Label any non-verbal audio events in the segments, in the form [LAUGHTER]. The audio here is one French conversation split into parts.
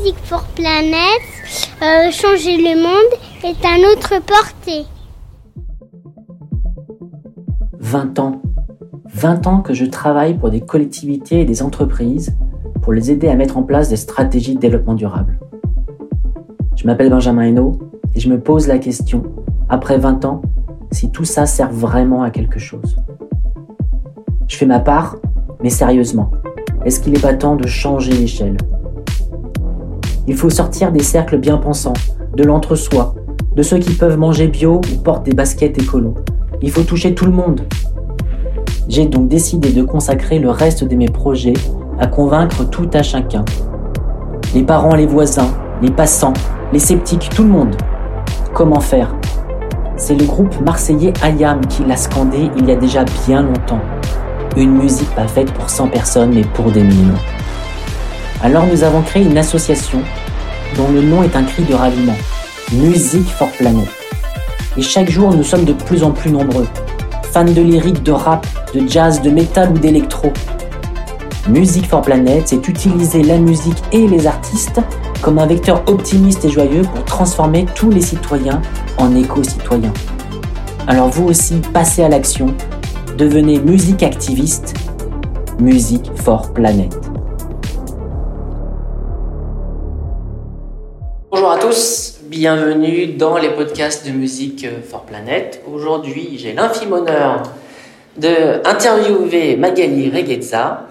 Music for Planet, euh, changer le monde est à notre portée. 20 ans. 20 ans que je travaille pour des collectivités et des entreprises pour les aider à mettre en place des stratégies de développement durable. Je m'appelle Benjamin Hainaut et je me pose la question, après 20 ans, si tout ça sert vraiment à quelque chose. Je fais ma part, mais sérieusement, est-ce qu'il n'est pas temps de changer l'échelle? Il faut sortir des cercles bien pensants, de l'entre-soi, de ceux qui peuvent manger bio ou portent des baskets écolo. Il faut toucher tout le monde. J'ai donc décidé de consacrer le reste de mes projets à convaincre tout à chacun. Les parents, les voisins, les passants, les sceptiques, tout le monde. Comment faire? C'est le groupe marseillais Ayam qui l'a scandé il y a déjà bien longtemps. Une musique pas faite pour 100 personnes mais pour des millions. Alors nous avons créé une association dont le nom est un cri de raviment. Musique for Planet. Et chaque jour nous sommes de plus en plus nombreux. Fans de lyrique, de rap, de jazz, de métal ou d'électro. Musique for Planet, c'est utiliser la musique et les artistes comme un vecteur optimiste et joyeux pour transformer tous les citoyens en éco-citoyens. Alors vous aussi, passez à l'action, devenez musique activiste, Musique for Planet. Bonjour à tous, bienvenue dans les podcasts de Musique for Planet. Aujourd'hui, j'ai l'infime honneur de interviewer Magali Reguezza.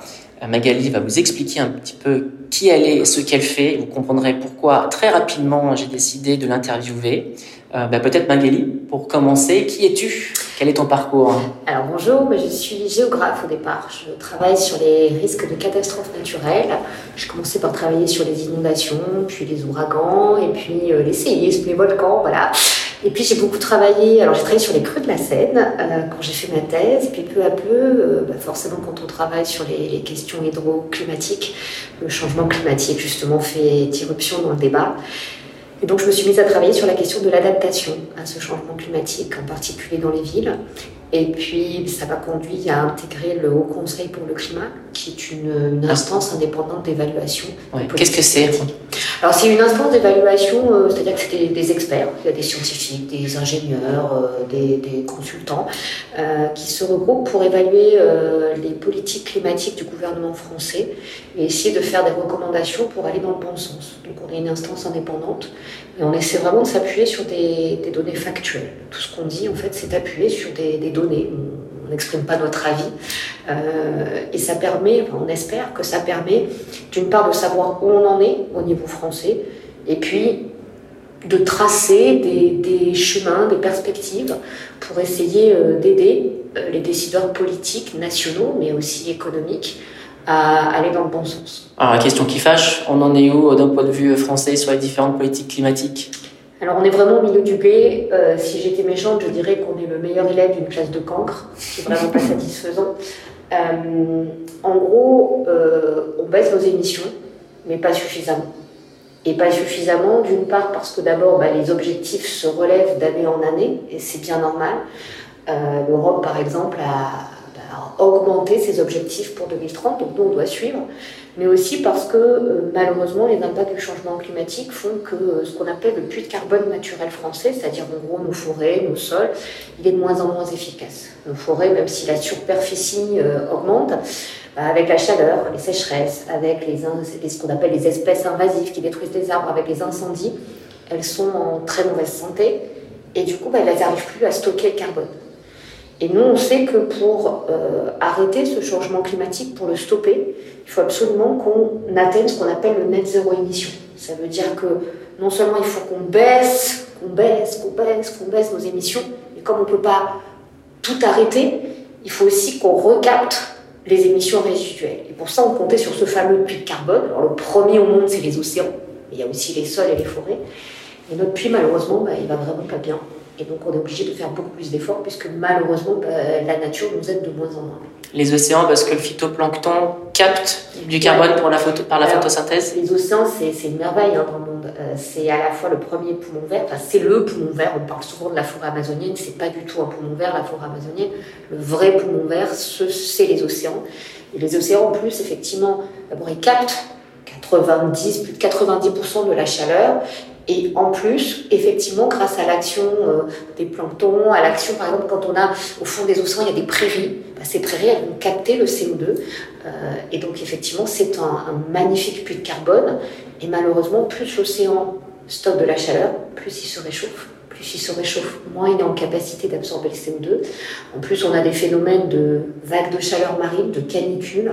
Magali va vous expliquer un petit peu qui elle est, ce qu'elle fait. Vous comprendrez pourquoi très rapidement j'ai décidé de l'interviewer. Euh, bah, Peut-être Magali, pour commencer, qui es-tu? Quel est ton parcours Alors bonjour, je suis géographe au départ. Je travaille sur les risques de catastrophes naturelles. J'ai commencé par travailler sur les inondations, puis les ouragans, et puis euh, les séismes, les volcans, voilà. Et puis j'ai beaucoup travaillé, alors j'ai travaillé sur les crues de la Seine euh, quand j'ai fait ma thèse, et puis peu à peu, euh, bah forcément quand on travaille sur les questions hydroclimatiques, le changement climatique justement fait irruption dans le débat. Et donc je me suis mise à travailler sur la question de l'adaptation à ce changement climatique, en particulier dans les villes. Et puis ça m'a conduit à intégrer le Haut Conseil pour le climat, qui est une, une instance indépendante d'évaluation. Ouais. Qu'est-ce que c'est Alors c'est une instance d'évaluation, euh, c'est-à-dire que c'est des, des, experts, il y a des scientifiques, des ingénieurs, euh, des, des, consultants, euh, qui se regroupent pour évaluer les politiques climatiques du gouvernement français et essayer de faire des recommandations pour aller dans le bon sens. Donc on est une instance indépendante et on essaie vraiment de s'appuyer sur des, des, données factuelles. Tout ce qu'on dit en fait c'est appuyé sur des, des On n'exprime pas notre avis euh, et ça permet, on espère que ça permet d'une part de savoir où on en est au niveau français et puis de tracer des, des, chemins, des perspectives pour essayer euh, d'aider euh, les décideurs politiques nationaux, mais aussi économiques, à aller dans le bon sens. Alors la question qui fâche, on en est où d'un point de vue français sur les différentes politiques climatiques? Alors on est vraiment au milieu du guet. Euh, si j'étais méchante, je dirais qu'on est le meilleur élève d'une classe de cancre, ce qui est vraiment pas [LAUGHS] satisfaisant. Euh, en gros, euh, on baisse nos émissions, mais pas suffisamment. Et pas suffisamment, d'une part parce que d'abord, bah, les objectifs se relèvent d'année en année, et c'est bien normal. L'Europe, par exemple, a, a, augmenté ses objectifs pour 2030, donc nous, on doit suivre. Mais aussi parce que, euh, malheureusement, les impacts du changement climatique font que euh, ce qu'on appelle le puits de carbone naturel français, c'est-à-dire en gros nos forêts, nos sols, il est de moins en moins efficace. Nos forêts, même si la superficie euh, augmente, avec la chaleur, les sécheresses, avec les, les ce qu'on appelle les espèces invasives qui détruisent des arbres, avec les incendies, elles sont en très mauvaise santé et du coup, bah, elles n'arrivent plus à stocker le carbone. Et nous, on sait que pour euh, arrêter ce changement climatique, pour le stopper, il faut absolument qu'on atteigne ce qu'on appelle le net zéro émission. Ça veut dire que non seulement il faut qu'on baisse, qu'on baisse, qu'on baisse, qu'on baisse nos émissions, mais comme on ne peut pas tout arrêter, il faut aussi qu'on recapte les émissions résiduelles. Et pour ça, on comptait sur ce fameux puits de carbone. Alors le premier au monde, c'est les océans, mais il y a aussi les sols et les forêts. Et notre puits, malheureusement, bah, il va vraiment pas bien. Et donc, on est obligé de faire beaucoup plus d'efforts puisque malheureusement, bah, la nature nous aide de moins en moins. Les océans, parce que le phytoplancton capte du carbone pour la photo, par la Alors, photosynthèse Les océans, c'est une merveille hein, dans le monde. Euh, c'est à la fois le premier poumon vert, enfin, c'est le poumon vert. On parle souvent de la forêt amazonienne, c'est pas du tout un poumon vert, la forêt amazonienne. Le vrai poumon vert, c'est les océans. Et les océans, en plus, effectivement, d'abord, ils captent 90, plus de 90% de la chaleur. Et en plus, effectivement, grâce à l'action euh, des planctons, à l'action, par exemple, quand on a au fond des océans, il y a des prairies, bah, ces prairies, elles vont capter le CO2. Euh, et donc, effectivement, c'est un, un, magnifique puits de carbone. Et malheureusement, plus l'océan stocke de la chaleur, plus il se réchauffe. Plus il se réchauffe, moins il est en capacité d'absorber le CO2. En plus, on a des phénomènes de vagues de chaleur marine, de canicules,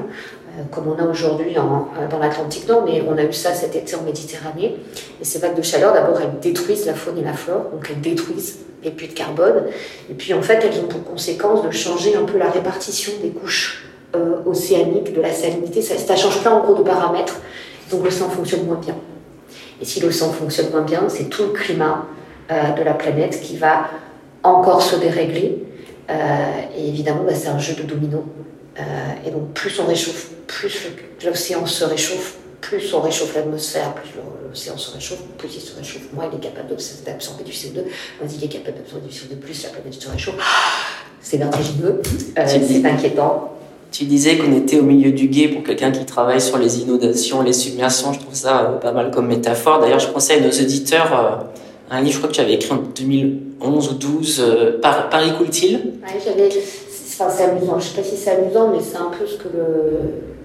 comme on a aujourd'hui euh, dans l'Atlantique Nord, mais on a eu ça cet été en Méditerranée. Et ces vagues de chaleur, d'abord, elles détruisent la faune et la flore, donc elles détruisent les puits de carbone. Et puis, en fait, elles ont pour conséquence de changer un peu la répartition des couches euh, océaniques, de la salinité. Ça, ça, change plein, en gros, de paramètres. Donc, l'océan fonctionne moins bien. Et si l'océan fonctionne moins bien, c'est tout le climat de la planète qui va encore se dérégler. et évidemment, bah, c'est un jeu de domino. Et donc, plus on réchauffe, plus l'océan se réchauffe, plus on réchauffe l'atmosphère, plus l'océan se réchauffe, plus il se réchauffe, moins il est capable d'absorber du CO2, moins il est capable d'absorber du CO2, plus la planète se réchauffe. C'est vertigineux, euh, c'est inquiétant. Tu disais qu'on était au milieu du guet pour quelqu'un qui travaille sur les inondations, les submersions. Je trouve ça euh, pas mal comme métaphore. D'ailleurs, je conseille à nos auditeurs euh, un livre, je crois que tu avais écrit en 2011 ou 12, Paris coule-t-il? Oui, j'avais. Enfin, c'est amusant. Je sais pas si c'est amusant, mais c'est un peu ce que le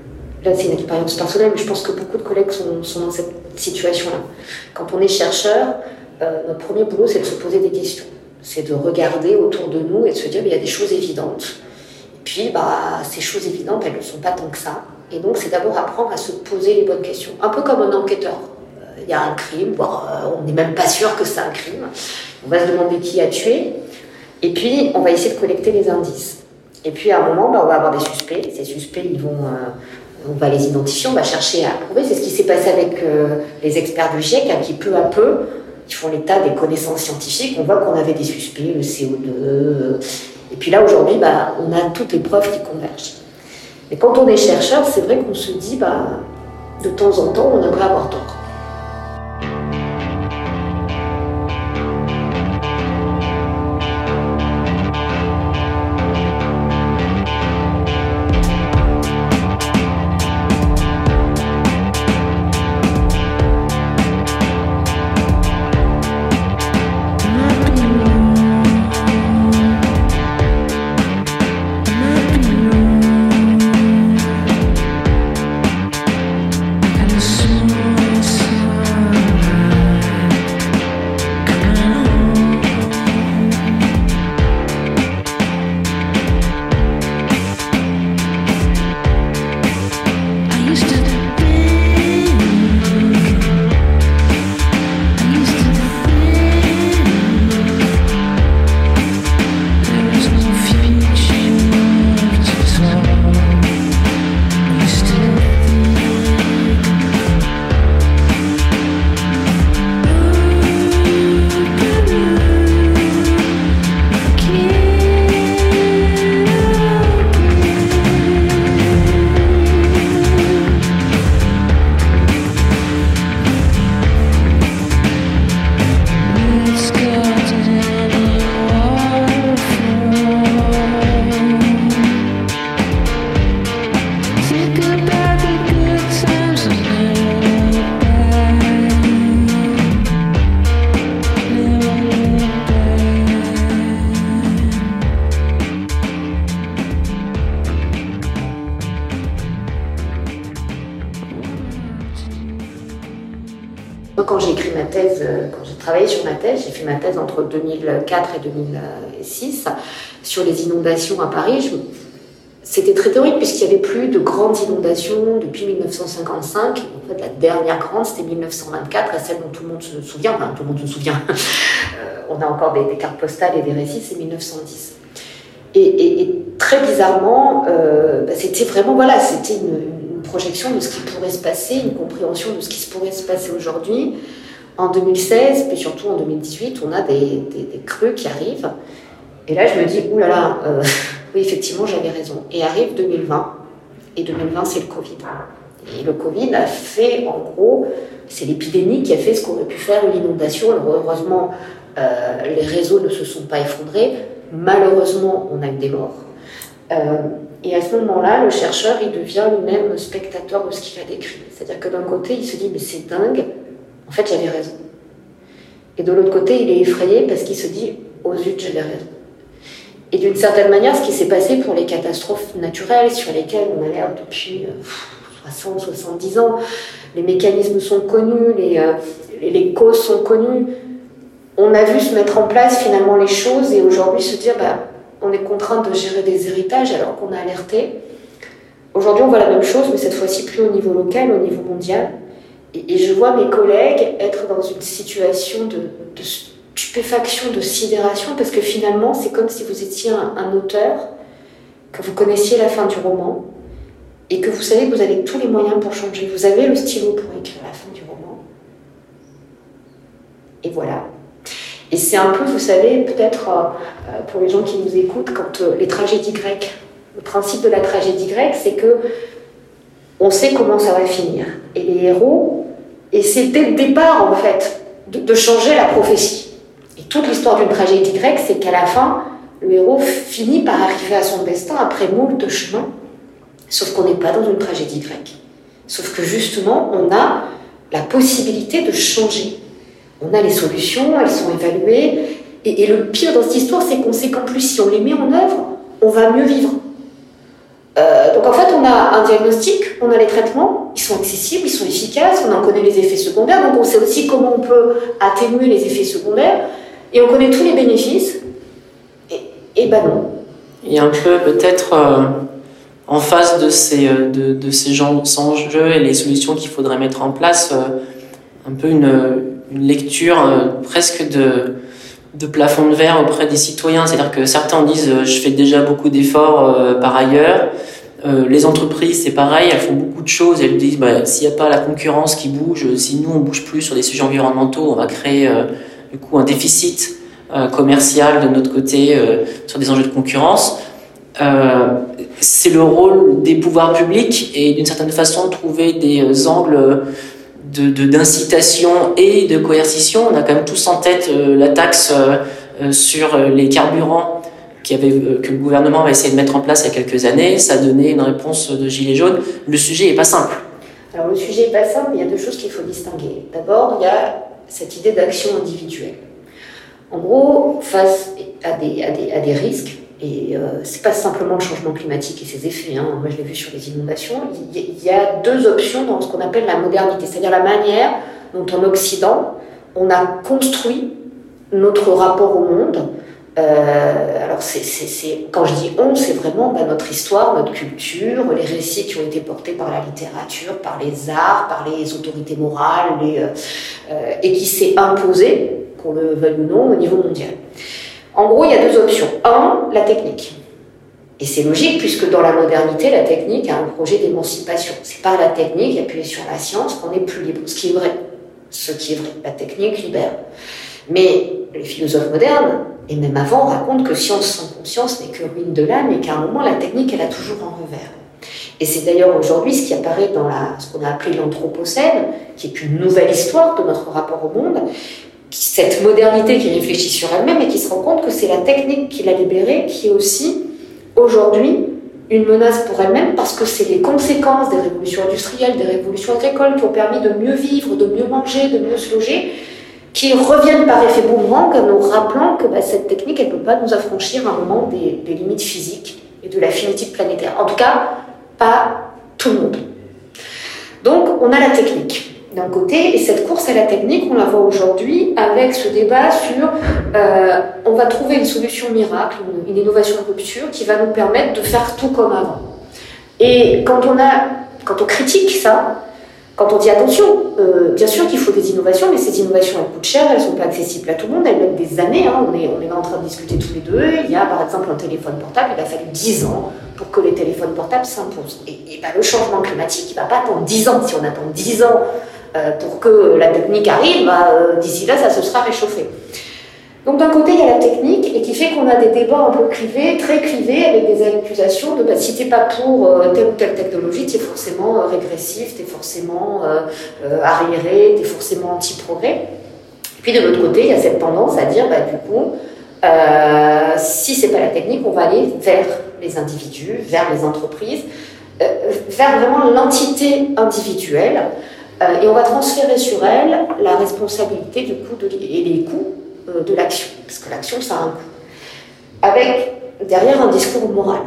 là c'est une expérience personnelle, mais je pense que beaucoup de collègues sont, dans cette situation-là. Quand on est chercheur, euh, notre premier boulot, c'est de se poser des questions. C'est de regarder autour de nous et de se dire, il y a des choses évidentes. Puis, bah, ces choses évidentes, elles ne sont pas tant que ça. Et donc, c'est d'abord apprendre à se poser les bonnes questions. Un peu comme un enquêteur. Euh, il y a un crime, voire euh, on n'est même pas sûr que c'est un crime. On va se demander qui a tué. Et puis, on va essayer de collecter les indices. Et puis, à un moment, bah, on va avoir des suspects. Ces suspects, ils vont on va les identifier, on va chercher à prouver. C'est ce qui s'est passé avec euh, les experts du GIEC, hein, qui peu à peu, ils font l'état des connaissances scientifiques. On voit qu'on avait des suspects, le CO2. et puis là, aujourd'hui, bah, on a toutes les preuves qui convergent. Mais quand on est chercheur, c'est vrai qu'on se dit, bah, de temps en temps, on aimerait avoir tort. 2004 et 2006 sur les inondations à Paris. C'était très théorique puisqu'il n'y avait plus de grandes inondations depuis 1955. En fait, la dernière grande, c'était 1924, et celle dont tout le monde se souvient. Enfin, tout le monde se souvient. [LAUGHS] Euh, on a encore des, cartes postales et des récits, c'est 1910. Et, très bizarrement, euh, bah, c'était vraiment, voilà, c'était une projection de ce qui pourrait se passer, une compréhension de ce qui pourrait se passer aujourd'hui. En 2016, puis surtout en 2018, on a des, des, crues qui arrivent. Et là, je me dis, oulala, euh, [LAUGHS] oui, effectivement, j'avais raison. Et arrive 2020. Et 2020, c'est le Covid. Et le Covid a fait, en gros, c'est l'épidémie qui a fait ce qu'aurait pu faire une inondation. heureusement, euh, les réseaux ne se sont pas effondrés. Malheureusement, on a eu des morts. Euh, Et à ce moment-là, le chercheur, il devient lui-même spectateur de ce qu'il a décrit. C'est-à-dire que d'un côté, il se dit, mais c'est dingue, en fait, j'avais raison. Et de l'autre côté, il est effrayé parce qu'il se dit, oh zut, j'avais raison. Et d'une certaine manière, ce qui s'est passé pour les catastrophes naturelles sur lesquelles on a l'air depuis 60, euh, 70 ans, les mécanismes sont connus, les, euh, les causes sont connues, on a vu se mettre en place finalement les choses et aujourd'hui se dire, bah, on est contraint de gérer des héritages alors qu'on a alerté. Aujourd'hui, on voit la même chose, mais cette fois-ci plus au niveau local, au niveau mondial. Et, je vois mes collègues être dans une situation de, stupéfaction, de sidération, parce que finalement, c'est comme si vous étiez un, auteur, que vous connaissiez la fin du roman, et que vous savez que vous avez tous les moyens pour changer. Vous avez le stylo pour écrire la fin du roman. Et voilà. Et c'est un peu, vous savez, peut-être euh, pour les gens qui nous écoutent, quand euh, les tragédies grecques, le principe de la tragédie grecque, c'est que on sait comment ça va finir. Et les héros essaient dès le départ, en fait, de, changer la prophétie. Et toute l'histoire d'une tragédie grecque, c'est qu'à la fin, le héros finit par arriver à son destin après moult chemins. Sauf qu'on n'est pas dans une tragédie grecque. Sauf que justement, on a la possibilité de changer. On a les solutions, elles sont évaluées. Et, et le pire dans cette histoire, c'est qu'on sait qu'en plus, si on les met en œuvre, on va mieux vivre. Euh, donc en fait, on a un diagnostic, on a les traitements, ils sont accessibles, ils sont efficaces, on en connaît les effets secondaires, donc on sait aussi comment on peut atténuer les effets secondaires, et on connaît tous les bénéfices. Et, ben non. Il y a un peu peut-être euh, en face de ces, euh, de, ces enjeux et les solutions qu'il faudrait mettre en place, un peu une, une lecture presque de de plafond de verre auprès des citoyens. C'est-à-dire que certains disent euh, je fais déjà beaucoup d'efforts euh, par ailleurs. Euh, les entreprises, c'est pareil, elles font beaucoup de choses. Elles disent bah, s'il n'y a pas la concurrence qui bouge, si nous on bouge plus sur des sujets environnementaux, on va créer du coup un déficit commercial de notre côté sur des enjeux de concurrence. c'est le rôle des pouvoirs publics et d'une certaine façon trouver des angles d'incitation de, et de coercition. On a quand même tous en tête euh, la taxe euh, euh, sur les carburants avait, que le gouvernement va essayer de mettre en place il y a quelques années. Ça a donné une réponse de gilet jaune. Le sujet n'est pas simple. Alors le sujet n'est pas simple, il y a deux choses qu'il faut distinguer. D'abord, il y a cette idée d'action individuelle. En gros, face à des, à des, à des risques, et euh, c'est pas simplement le changement climatique et ses effets. Hein. Moi, je l'ai vu sur les inondations. Il y a deux options dans ce qu'on appelle la modernité, c'est-à-dire la manière dont en Occident on a construit notre rapport au monde. Euh, alors, quand je dis on, c'est vraiment bah, notre histoire, notre culture, les récits qui ont été portés par la littérature, par les arts, par les autorités morales, les, euh, euh et qui s'est imposé, qu'on le veuille ou non, au niveau mondial. En gros, il y a deux options. Un, la technique. Et c'est logique puisque dans la modernité, la technique a un projet d'émancipation. C'est par la technique appuyée sur la science qu'on est plus libre. Ce qui est vrai. Ce qui est vrai. La technique libère. Mais les philosophes modernes, et même avant, racontent que science sans conscience n'est que ruine de l'âme et qu'à un moment, la technique, elle a toujours un revers. Et c'est d'ailleurs aujourd'hui ce qui apparaît dans ce qu'on a appelé l'anthropocène, qui est une nouvelle histoire de notre rapport au monde, cette modernité qui réfléchit sur elle-même et qui se rend compte que c'est la technique qui l'a libérée qui est aussi aujourd'hui une menace pour elle-même parce que c'est les conséquences des révolutions industrielles, des révolutions agricoles qui ont permis de mieux vivre, de mieux manger, de mieux se loger, qui reviennent par effet boomerang en nous rappelant que bah, cette technique, elle ne peut pas nous affranchir à un moment des, limites physiques et de la finitude planétaire. En tout cas, pas tout le monde. Donc, on a la technique d'un côté, et cette course à la technique, on la voit aujourd'hui avec ce débat sur euh, on va trouver une solution miracle, une, innovation de rupture qui va nous permettre de faire tout comme avant. Et quand on, a, quand on critique ça, quand on dit attention, euh, bien sûr qu'il faut des innovations, mais ces innovations elles coûtent cher, elles ne sont pas accessibles à tout le monde, elles mettent des années. Hein, on, est, on est en train de discuter tous les deux. Il y a par exemple un téléphone portable, il a fallu 10 ans que les téléphones portables s'imposent. Et, ben, le changement climatique, il ne va pas attendre 10 ans. Si on attend 10 ans euh, pour que la technique arrive, bah, euh, d'ici là, ça se sera réchauffé. Donc d'un côté, il y a la technique, et qui fait qu'on a des débats un peu clivés, très clivés, avec des accusations de bah, si t'es pas pour euh, telle ou telle technologie, tu es forcément régressif, tu es forcément arriéré, tu es forcément anti-progrès. Puis de l'autre côté, il y a cette tendance à dire, bah, du coup, si c'est pas la technique, on va aller vers les individus, vers les entreprises, euh, vers vraiment l'entité individuelle. Euh, et on va transférer sur elle la responsabilité du coût et les coûts euh, de l'action, parce que l'action, ça a un coût. Avec derrière un discours moral.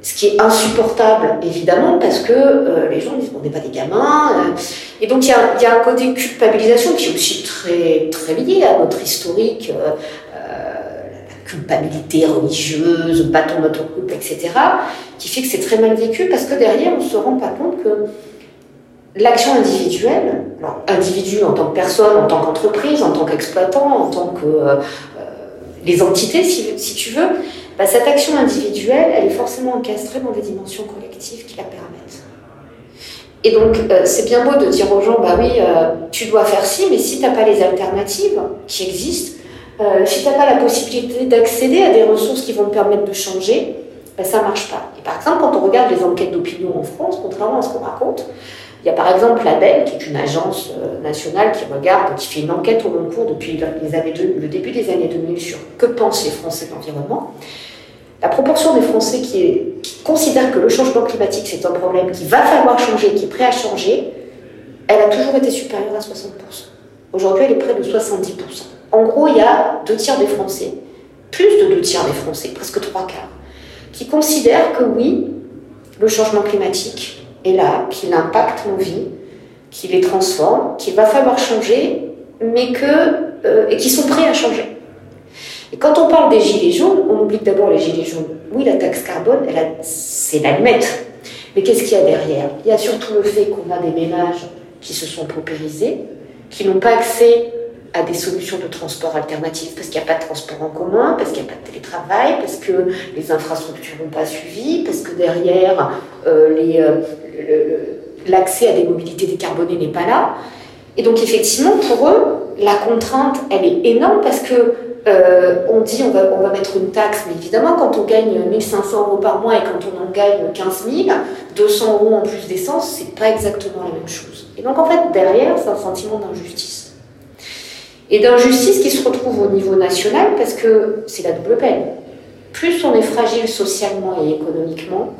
Ce qui est insupportable, évidemment, parce que les gens disent on n'est pas des gamins. et donc il y, a un côté culpabilisation qui est aussi très, très lié à notre historique culpabilité religieuse, bâton notre couple, etc., qui fait que c'est très mal vécu parce que derrière, on ne se rend pas compte que l'action individuelle, individu en tant que personne, en tant qu'entreprise, en tant qu'exploitant, en tant que euh, les entités, si, tu veux, bah, cette action individuelle, elle est forcément encastrée dans des dimensions collectives qui la permettent. Et donc, euh, c'est bien beau de dire aux gens, bah oui, euh, tu dois faire ci, mais si tu n'as pas les alternatives qui existent, euh, si tu n'as pas la possibilité d'accéder à des ressources qui vont te permettre de changer, ben, ça ne marche pas. Et par exemple, quand on regarde les enquêtes d'opinion en France, contrairement à ce qu'on raconte, il y a par exemple l'ADEME, qui est une agence euh, nationale qui regarde, qui fait une enquête au long cours depuis les années le début des années 2000 sur que pensent les Français de l'environnement. La proportion des Français qui, qui considèrent que le changement climatique c'est un problème qu'il va falloir changer, qui est prêt à changer, elle a toujours été supérieure à 60%. Aujourd'hui, elle est près de 70%. En gros, il y a deux tiers des Français, plus de deux tiers des Français, presque trois quarts, qui considèrent que oui, le changement climatique est là, qu'il impacte nos vies, qu'il les transforme, qu'il va falloir changer, mais que euh, et qui sont prêts à changer. Et quand on parle des gilets jaunes, on oublie d'abord les gilets jaunes. Oui, la taxe carbone, c'est l'admettre. Mais qu'est-ce qu'il y a derrière? Il y a surtout le fait qu'on a des ménages qui se sont paupérisés, qui n'ont pas accès à des solutions de transport alternatives parce qu'il n'y a pas de transport en commun, parce qu'il n'y a pas de télétravail, parce que les infrastructures n'ont pas suivi, parce que derrière, euh, euh, l'accès à des mobilités décarbonées n'est pas là. Et donc effectivement, pour eux, la contrainte, elle est énorme parce que euh, on dit on va, on va mettre une taxe, mais évidemment, quand on gagne 1500 euros par mois et quand on en gagne 15 000, 200 euros en plus d'essence, c'est pas exactement la même chose. Et donc en fait, derrière, c'est un sentiment d'injustice et d'injustice qui se retrouve au niveau national parce que c'est la double peine. Plus on est fragile socialement et économiquement,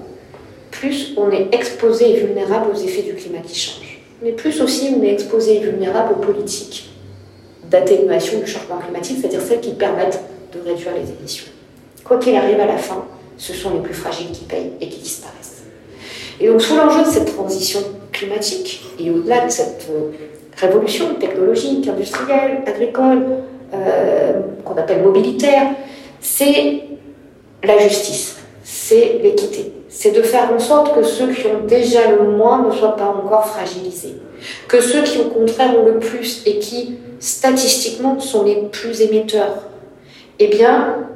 plus on est exposé et vulnérable aux effets du climat qui change. Mais plus aussi on est exposé et vulnérable aux politiques d'atténuation du changement climatique, c'est-à-dire celles qui permettent de réduire les émissions. Quoi qu'il arrive à la fin, ce sont les plus fragiles qui payent et qui disparaissent. Et donc sous l'enjeu de cette transition et au-delà de cette euh, révolution technologique, industrielle, agricole, euh, qu'on appelle mobilitaire, c'est la justice, c'est l'équité. C'est de faire en sorte que ceux qui ont déjà le moins ne soient pas encore fragilisés. Que ceux qui au contraire ont le plus et qui statistiquement sont les plus émetteurs, eh bien,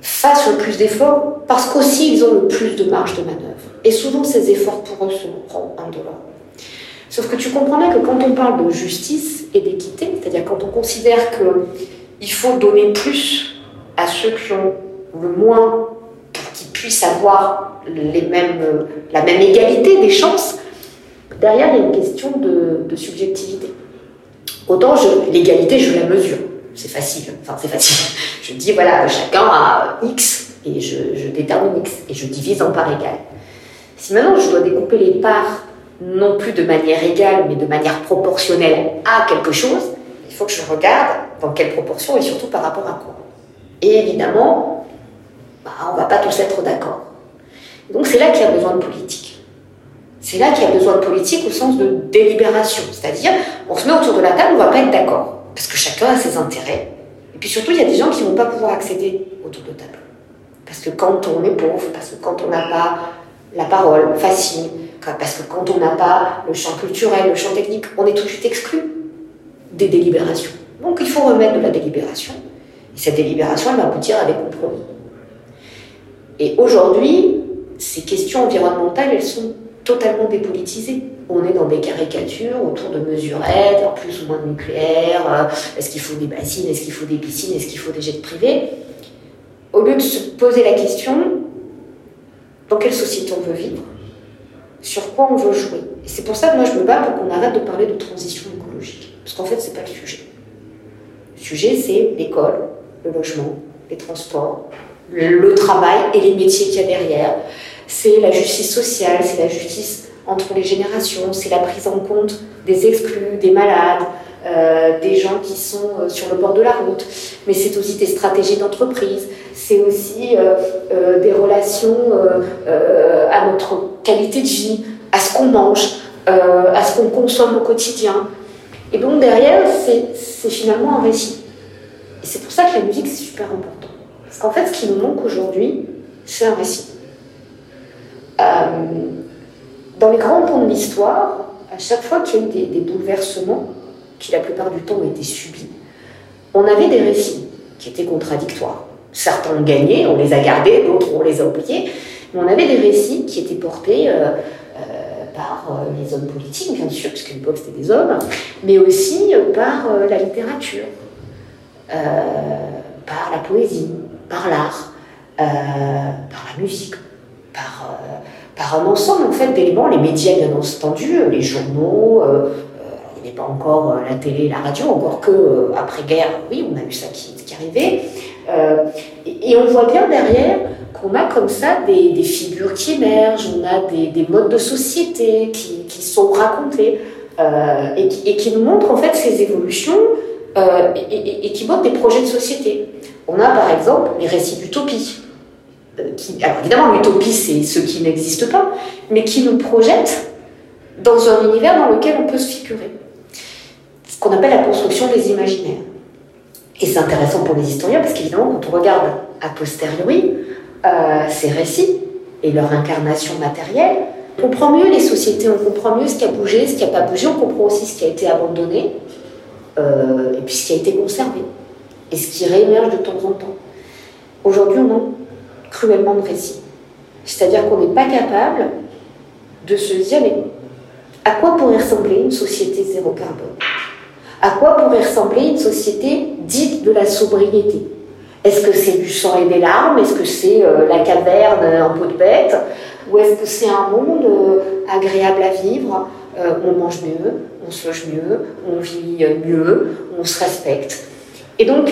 fassent le plus d'efforts parce qu'aussi ils ont le plus de marge de manœuvre. Et souvent ces efforts pour eux seront indolores. Sauf que tu comprendrais que quand on parle de justice et d'équité, c'est-à-dire quand on considère qu'il faut donner plus à ceux qui ont le moins pour qu'ils puissent avoir les mêmes, la même égalité des chances, derrière il y a une question de, subjectivité. Autant l'égalité, je la mesure. C'est facile. Enfin, c'est facile. Je dis, voilà, chacun a X et je, je détermine X et je divise en parts égales. Si maintenant je dois découper les parts non plus de manière égale, mais de manière proportionnelle à quelque chose, il faut que je regarde dans quelle proportion et surtout par rapport à quoi. Et évidemment, bah, on ne va pas tous être d'accord. Donc c'est là qu'il y a besoin de politique. C'est là qu'il y a besoin de politique au sens de délibération. C'est-à-dire, on se met autour de la table, on ne va pas être d'accord. Parce que chacun a ses intérêts. Et puis surtout, il y a des gens qui ne vont pas pouvoir accéder autour de table. Parce que quand on est pauvre, parce que quand on n'a pas la parole facile, parce que quand on n'a pas le champ culturel, le champ technique, on est tout de suite exclu des délibérations. Donc il faut remettre de la délibération. Et cette délibération, elle va aboutir à des compromis. Et aujourd'hui, ces questions environnementales, elles sont totalement dépolitisées. On est dans des caricatures autour de mesurettes, plus ou moins de nucléaire, euh, est-ce qu'il faut des bassines, est-ce qu'il faut des piscines, est-ce qu'il faut des jets privés. Au lieu de se poser la question, dans quelle société on veut vivre sur quoi on veut jouer. C'est pour ça que moi je me bats pour qu'on arrête de parler de transition écologique. Parce qu'en fait, c'est pas le sujet. Le sujet, c'est l'école, le logement, les transports, le travail et les métiers qu'il y a derrière. C'est la justice sociale, c'est la justice entre les générations, c'est la prise en compte des exclus, des malades, euh, des gens qui sont euh, sur le bord de la route, mais c'est aussi des stratégies d'entreprise, c'est aussi euh, des relations à notre qualité de vie, à ce qu'on mange, à ce qu'on consomme au quotidien. Et donc derrière, c'est finalement un récit. Et c'est pour ça que la musique, c'est super important. Parce qu'en fait, ce qui nous manque aujourd'hui, c'est un récit. dans les grands ponts de l'histoire, à chaque fois qu'il y a eu des bouleversements, qui la plupart du temps été subis, on avait des récits qui étaient contradictoires. Certains ont gagné, on les a gardés, d'autres on les a oubliés, mais on avait des récits qui étaient portés euh, euh, par euh, les hommes politiques, bien sûr, puisqu'à l'époque c'était des hommes, mais aussi par la littérature, par la poésie, par l'art, par la musique, par, par un ensemble en fait d'éléments, les médias bien entendu, les journaux, pas encore euh, la télé, la radio, encore que euh, après-guerre, oui, on a eu ça qui, qui arrivait. Euh, et, on voit bien derrière qu'on a comme ça des, figures qui émergent, on a des, modes de société qui, sont racontés et, qui, nous montrent en fait ces évolutions et, qui montrent des projets de société. On a par exemple les récits d'utopie. alors évidemment, l'utopie, c'est ce qui n'existe pas, mais qui nous projette dans un univers dans lequel on peut se figurer qu'on appelle la construction des imaginaires. Et c'est intéressant pour les historiens parce qu'évidemment, quand on regarde a posteriori euh, ces récits et leur incarnation matérielle, on comprend mieux les sociétés, on comprend mieux ce qui a bougé, ce qui n'a pas bougé, on comprend aussi ce qui a été abandonné euh, et puis ce qui a été conservé et ce qui réémerge de temps en temps. Aujourd'hui, on manque cruellement de récits. C'est-à-dire qu'on n'est pas capable de se dire, mais à quoi pourrait ressembler une société zéro carbone? À quoi pourrait ressembler une société dite de la sobriété? Est-ce que c'est du sang et des larmes? Est-ce que c'est euh, la caverne en peau de bête? Ou est-ce que c'est un monde euh, agréable à vivre? Euh, On mange mieux, on se loge mieux, on vit mieux, on se respecte. Et donc,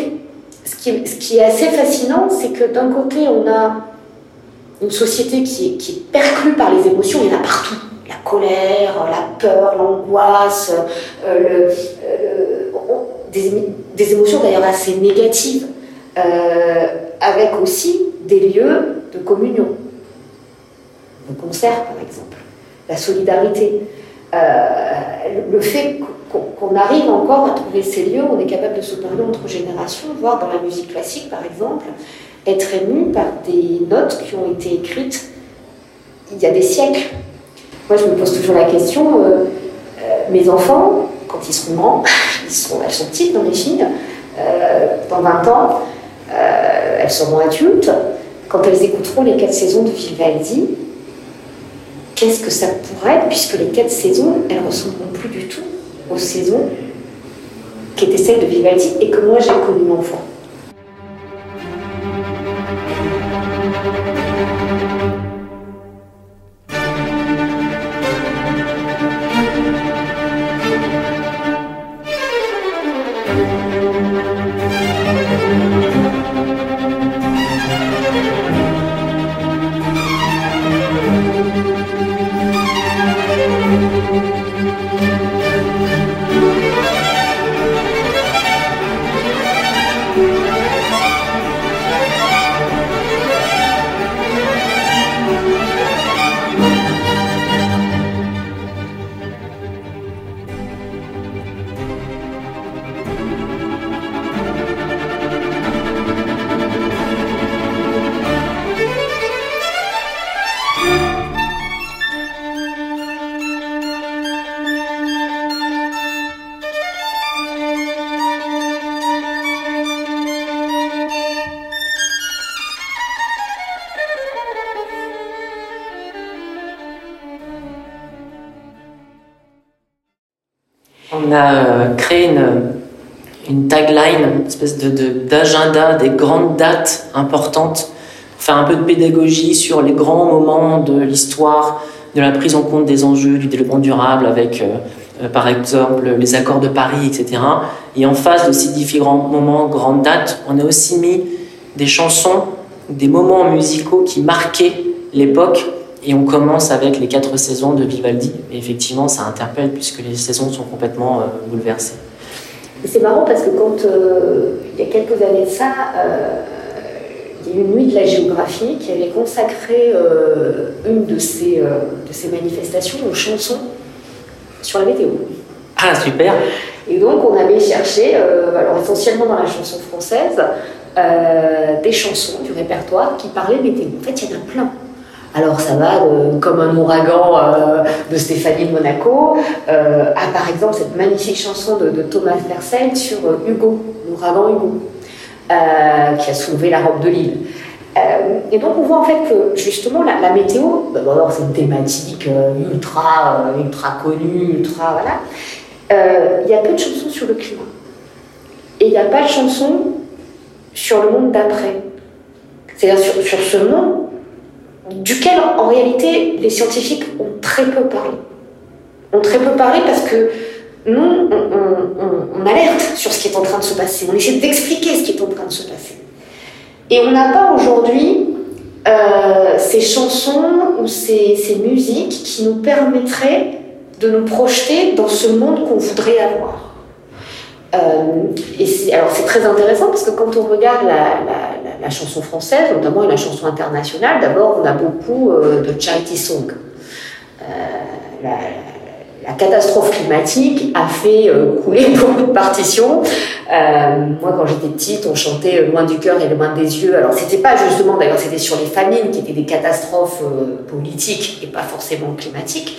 ce qui est, assez fascinant, c'est que d'un côté, on a une société qui est, qui perclue par les émotions, il y en a partout. La colère, la peur, l'angoisse, euh, euh, des, émotions d'ailleurs assez négatives, euh, avec aussi des lieux de communion, le concert par exemple, la solidarité. le fait qu'on arrive encore à trouver ces lieux, on est capable de se parler entre générations, voire dans la musique classique par exemple, être ému par des notes qui ont été écrites il y a des siècles. Moi, je me pose toujours la question, euh, euh, mes enfants, quand ils seront grands, ils elles sont petites dans les filles, euh, dans 20 ans, elles seront adultes, quand elles écouteront les quatre saisons de Vivaldi, qu'est-ce que ça pourrait être, puisque les quatre saisons, elles ne ressembleront plus du tout aux saisons qui étaient celles de Vivaldi et que moi j'ai connues enfant. Créé une, une tagline, une espèce d'agenda de, des grandes dates importantes, faire un peu de pédagogie sur les grands moments de l'histoire, de la prise en compte des enjeux du développement durable avec, euh, euh, par exemple, les accords de Paris, etc. Et en face de ces différents moments, grandes dates, on a aussi mis des chansons des moments musicaux qui marquaient l'époque. Et on commence avec les quatre saisons de Vivaldi. Et effectivement, ça interpelle puisque les saisons sont complètement bouleversées. C'est marrant parce que quand, il y a quelques années de ça, il y a eu une nuit de la géographie qui avait consacré une de ces, de ces manifestations aux chansons sur la météo. Ah, super Et donc, on avait cherché, euh, alors essentiellement dans la chanson française, euh, des chansons du répertoire qui parlaient météo. En fait, il y en a plein. Alors ça va comme un ouragan euh, de Stéphanie de Monaco à par exemple cette magnifique chanson de, Thomas Versailles sur Hugo, l'ouragan Hugo, qui a soulevé la robe de l'île. et donc on voit en fait que justement la, météo, d'abord c'est une thématique ultra, ultra connue, ultra voilà, euh, il y a peu de chansons sur le climat. Et il n'y a pas de chansons sur le monde d'après. C'est-à-dire sur, sur, ce monde duquel, en réalité, les scientifiques ont très peu parlé. Ont très peu parlé parce que nous, on, alerte sur ce qui est en train de se passer. On essaie d'expliquer ce qui est en train de se passer. Et on n'a pas aujourd'hui euh, ces chansons ou ces, ces musiques qui nous permettraient de nous projeter dans ce monde qu'on voudrait avoir. Euh, et alors c'est très intéressant parce que quand on regarde la, chanson française, notamment la chanson internationale, d'abord on a beaucoup euh, de charity song. Euh, la, catastrophe climatique a fait couler [LAUGHS] beaucoup de partitions. moi, quand j'étais petite, on chantait Loin du cœur et loin des yeux. Alors, c'était pas justement, d'ailleurs, c'était sur les famines qui étaient des catastrophes politiques et pas forcément climatiques.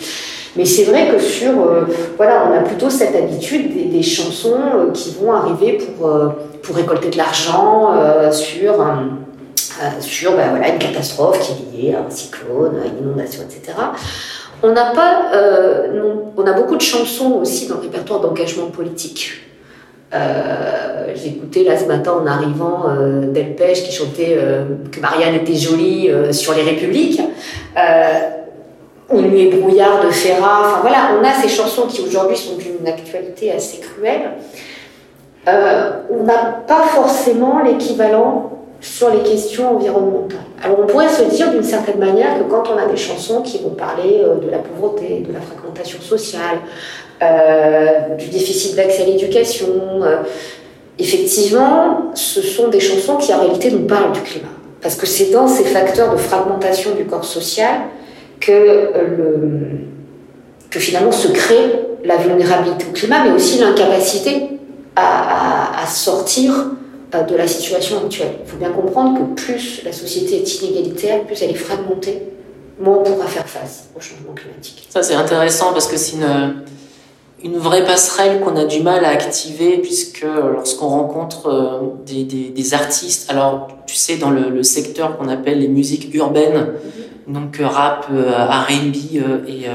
Mais c'est vrai que sur, euh, voilà, on a plutôt cette habitude des, chansons euh, qui vont arriver pour, euh, pour récolter de l'argent sur, sur ben voilà, une catastrophe qui est liée à un cyclone, à une inondation, etc. On n'a pas, on a beaucoup de chansons aussi dans le répertoire d'engagement politique. J'ai écouté là ce matin en arrivant Delpech qui chantait que Marianne était jolie sur les républiques ou Nuit brouillard de Ferrat. Enfin voilà, on a ces chansons qui aujourd'hui sont d'une actualité assez cruelle. Euh, on n'a pas forcément l'équivalent sur les questions environnementales. Alors on pourrait se dire d'une certaine manière que quand on a des chansons qui vont parler euh, de la pauvreté, de la fragmentation sociale, euh, du déficit d'accès à l'éducation, effectivement, ce sont des chansons qui en réalité nous parlent du climat. Parce que c'est dans ces facteurs de fragmentation du corps social que, euh, que finalement se crée la vulnérabilité au climat, mais aussi l'incapacité à, sortir euh, de la situation actuelle. Il faut bien comprendre que plus la société est inégalitaire, plus elle est fragmentée, moins on pourra faire face au changement climatique. Ça c'est intéressant parce que c'est une, une vraie passerelle qu'on a du mal à activer puisque lorsqu'on rencontre euh, des, des, artistes, alors tu sais dans le, le secteur qu'on appelle les musiques urbaines, donc euh, rap, euh, R&B et,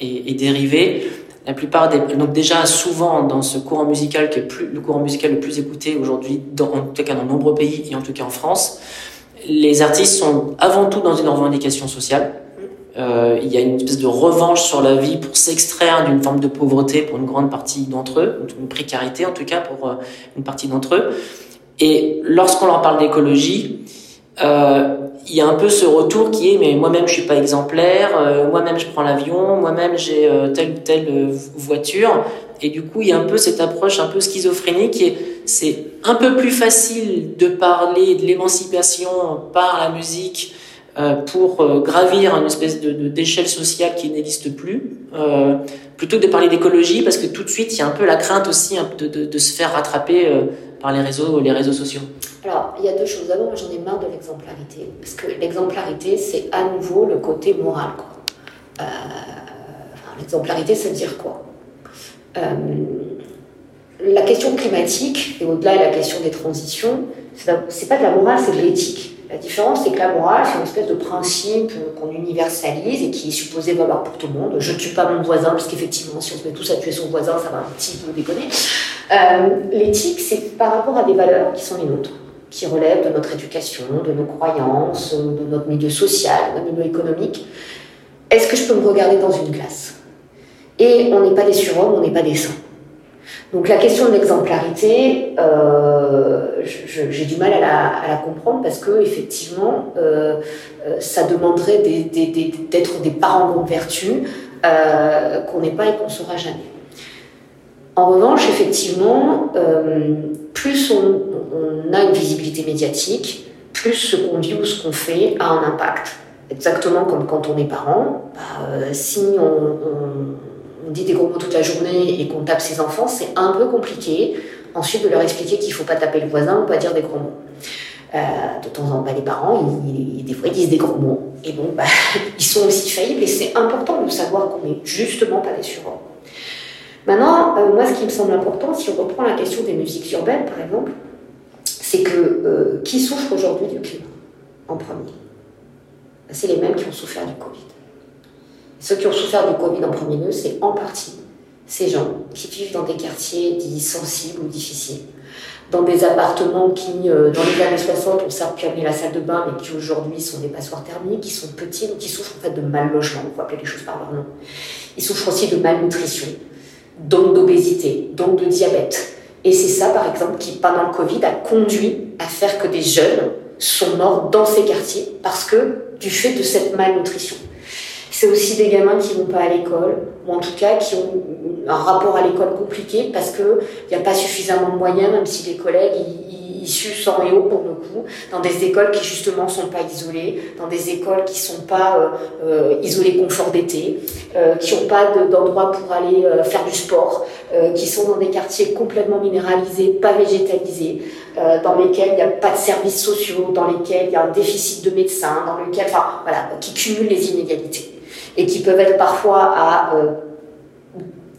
et, et, dérivés. La plupart des, donc déjà souvent dans ce courant musical qui est plus, le courant musical le plus écouté aujourd'hui, en tout cas dans de nombreux pays et en tout cas en France, les artistes sont avant tout dans une revendication sociale. Euh, il y a une espèce de revanche sur la vie pour s'extraire d'une forme de pauvreté pour une grande partie d'entre eux, une précarité en tout cas pour une partie d'entre eux. Et lorsqu'on leur parle d'écologie, euh, il y a un peu ce retour qui est mais moi-même je suis pas exemplaire, euh, moi-même je prends l'avion, moi-même j'ai euh, telle ou telle euh, voiture et du coup il y a un peu cette approche un peu schizophrénique et c'est un peu plus facile de parler de l'émancipation par la musique pour gravir une espèce de d'échelle sociale qui n'existe plus plutôt que de parler d'écologie parce que tout de suite il y a un peu la crainte aussi de, de, de se faire rattraper par les réseaux, les réseaux sociaux Alors, il y a deux choses. D'abord, j'en ai marre de l'exemplarité. Parce que l'exemplarité, c'est à nouveau le côté moral. Euh, l'exemplarité, ça veut dire quoi? Euh, La question climatique, et au-delà de la question des transitions, c'est pas de la morale, c'est de l'éthique. La différence, c'est que la morale, c'est une espèce de principe qu'on universalise et qui est supposé valoir pour tout le monde. Je tue pas mon voisin, parce qu'effectivement, si on se met tous à tuer son voisin, ça va un petit peu déconner. Euh, l'éthique, c'est par rapport à des valeurs qui sont les nôtres, qui relèvent de notre éducation, de nos croyances, de notre milieu social, de notre milieu économique. Est-ce que je peux me regarder dans une glace? Et on n'est pas des surhommes, on n'est pas des saints. Donc la question de l'exemplarité, euh, j'ai du mal à la, comprendre parce que effectivement, euh, euh, ça demanderait d'être des, parents de vertu qu'on n'est pas et qu'on ne sera jamais. En revanche, effectivement, plus on, a une visibilité médiatique, plus ce qu'on dit ou ce qu'on fait a un impact. Exactement comme quand on est parent, bah, si on dit des gros mots toute la journée et qu'on tape ses enfants, c'est un peu compliqué. Ensuite, de leur expliquer qu'il ne faut pas taper le voisin ou pas dire des gros mots. Euh, de temps en temps, les parents, ils, des fois, ils disent des gros mots. Et bon, bah, [LAUGHS] ils sont aussi faillibles et c'est important de savoir qu'on n'est justement pas des surhommes. Maintenant, euh, moi, ce qui me semble important, si on reprend la question des musiques urbaines, par exemple, c'est que euh, qui souffre aujourd'hui du climat en premier? C'est les mêmes qui ont souffert du Covid. Ceux qui ont souffert du Covid en premier lieu, c'est en partie ces gens qui vivent dans des quartiers dits sensibles ou difficiles, dans des appartements qui, euh, dans les années 60, ont certes pu amener la salle de bain, mais qui aujourd'hui sont des passoires thermiques, qui sont petits, donc qui souffrent en fait de mal logement, on peut appeler les choses par leur nom. Ils souffrent aussi de malnutrition, donc d'obésité, donc de diabète. Et c'est ça, par exemple, qui, pendant le Covid, a conduit à faire que des jeunes sont morts dans ces quartiers parce que du fait de cette malnutrition. C'est aussi des gamins qui vont pas à l'école, ou en tout cas qui ont un rapport à l'école compliqué parce qu'il n'y a pas suffisamment de moyens, même si les collègues issus sans et haut pour le coup, dans des écoles qui justement sont pas isolées, dans des écoles qui sont pas euh, euh, isolées confort d'été, euh, qui n'ont pas d'endroit pour aller faire du sport, qui sont dans des quartiers complètement minéralisés, pas végétalisés, dans lesquels il n'y a pas de services sociaux, dans lesquels il y a un déficit de médecins, dans lesquels, enfin voilà, qui cumulent les inégalités et qui peuvent être parfois à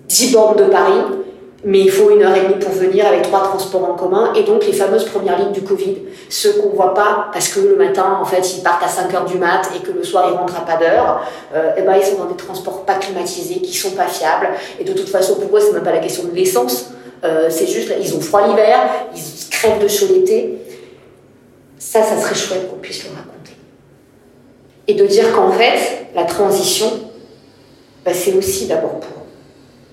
10 euh, bornes de Paris, mais il faut une heure et demie pour venir avec trois transports en commun et donc les fameuses premières lignes du Covid, ceux qu'on voit pas parce que le matin en fait ils partent à 5 heures du mat et que le soir ils rentrent à pas d'heure, euh, eh ben ils sont dans des transports pas climatisés qui sont pas fiables et de toute façon pour eux c'est même pas la question de l'essence, euh, c'est juste ils ont froid l'hiver, ils crèvent de chaud l'été. Ça, ça serait chouette qu'on puisse le raconter et de dire qu'en fait, la transition, bah, c'est aussi d'abord pour eux.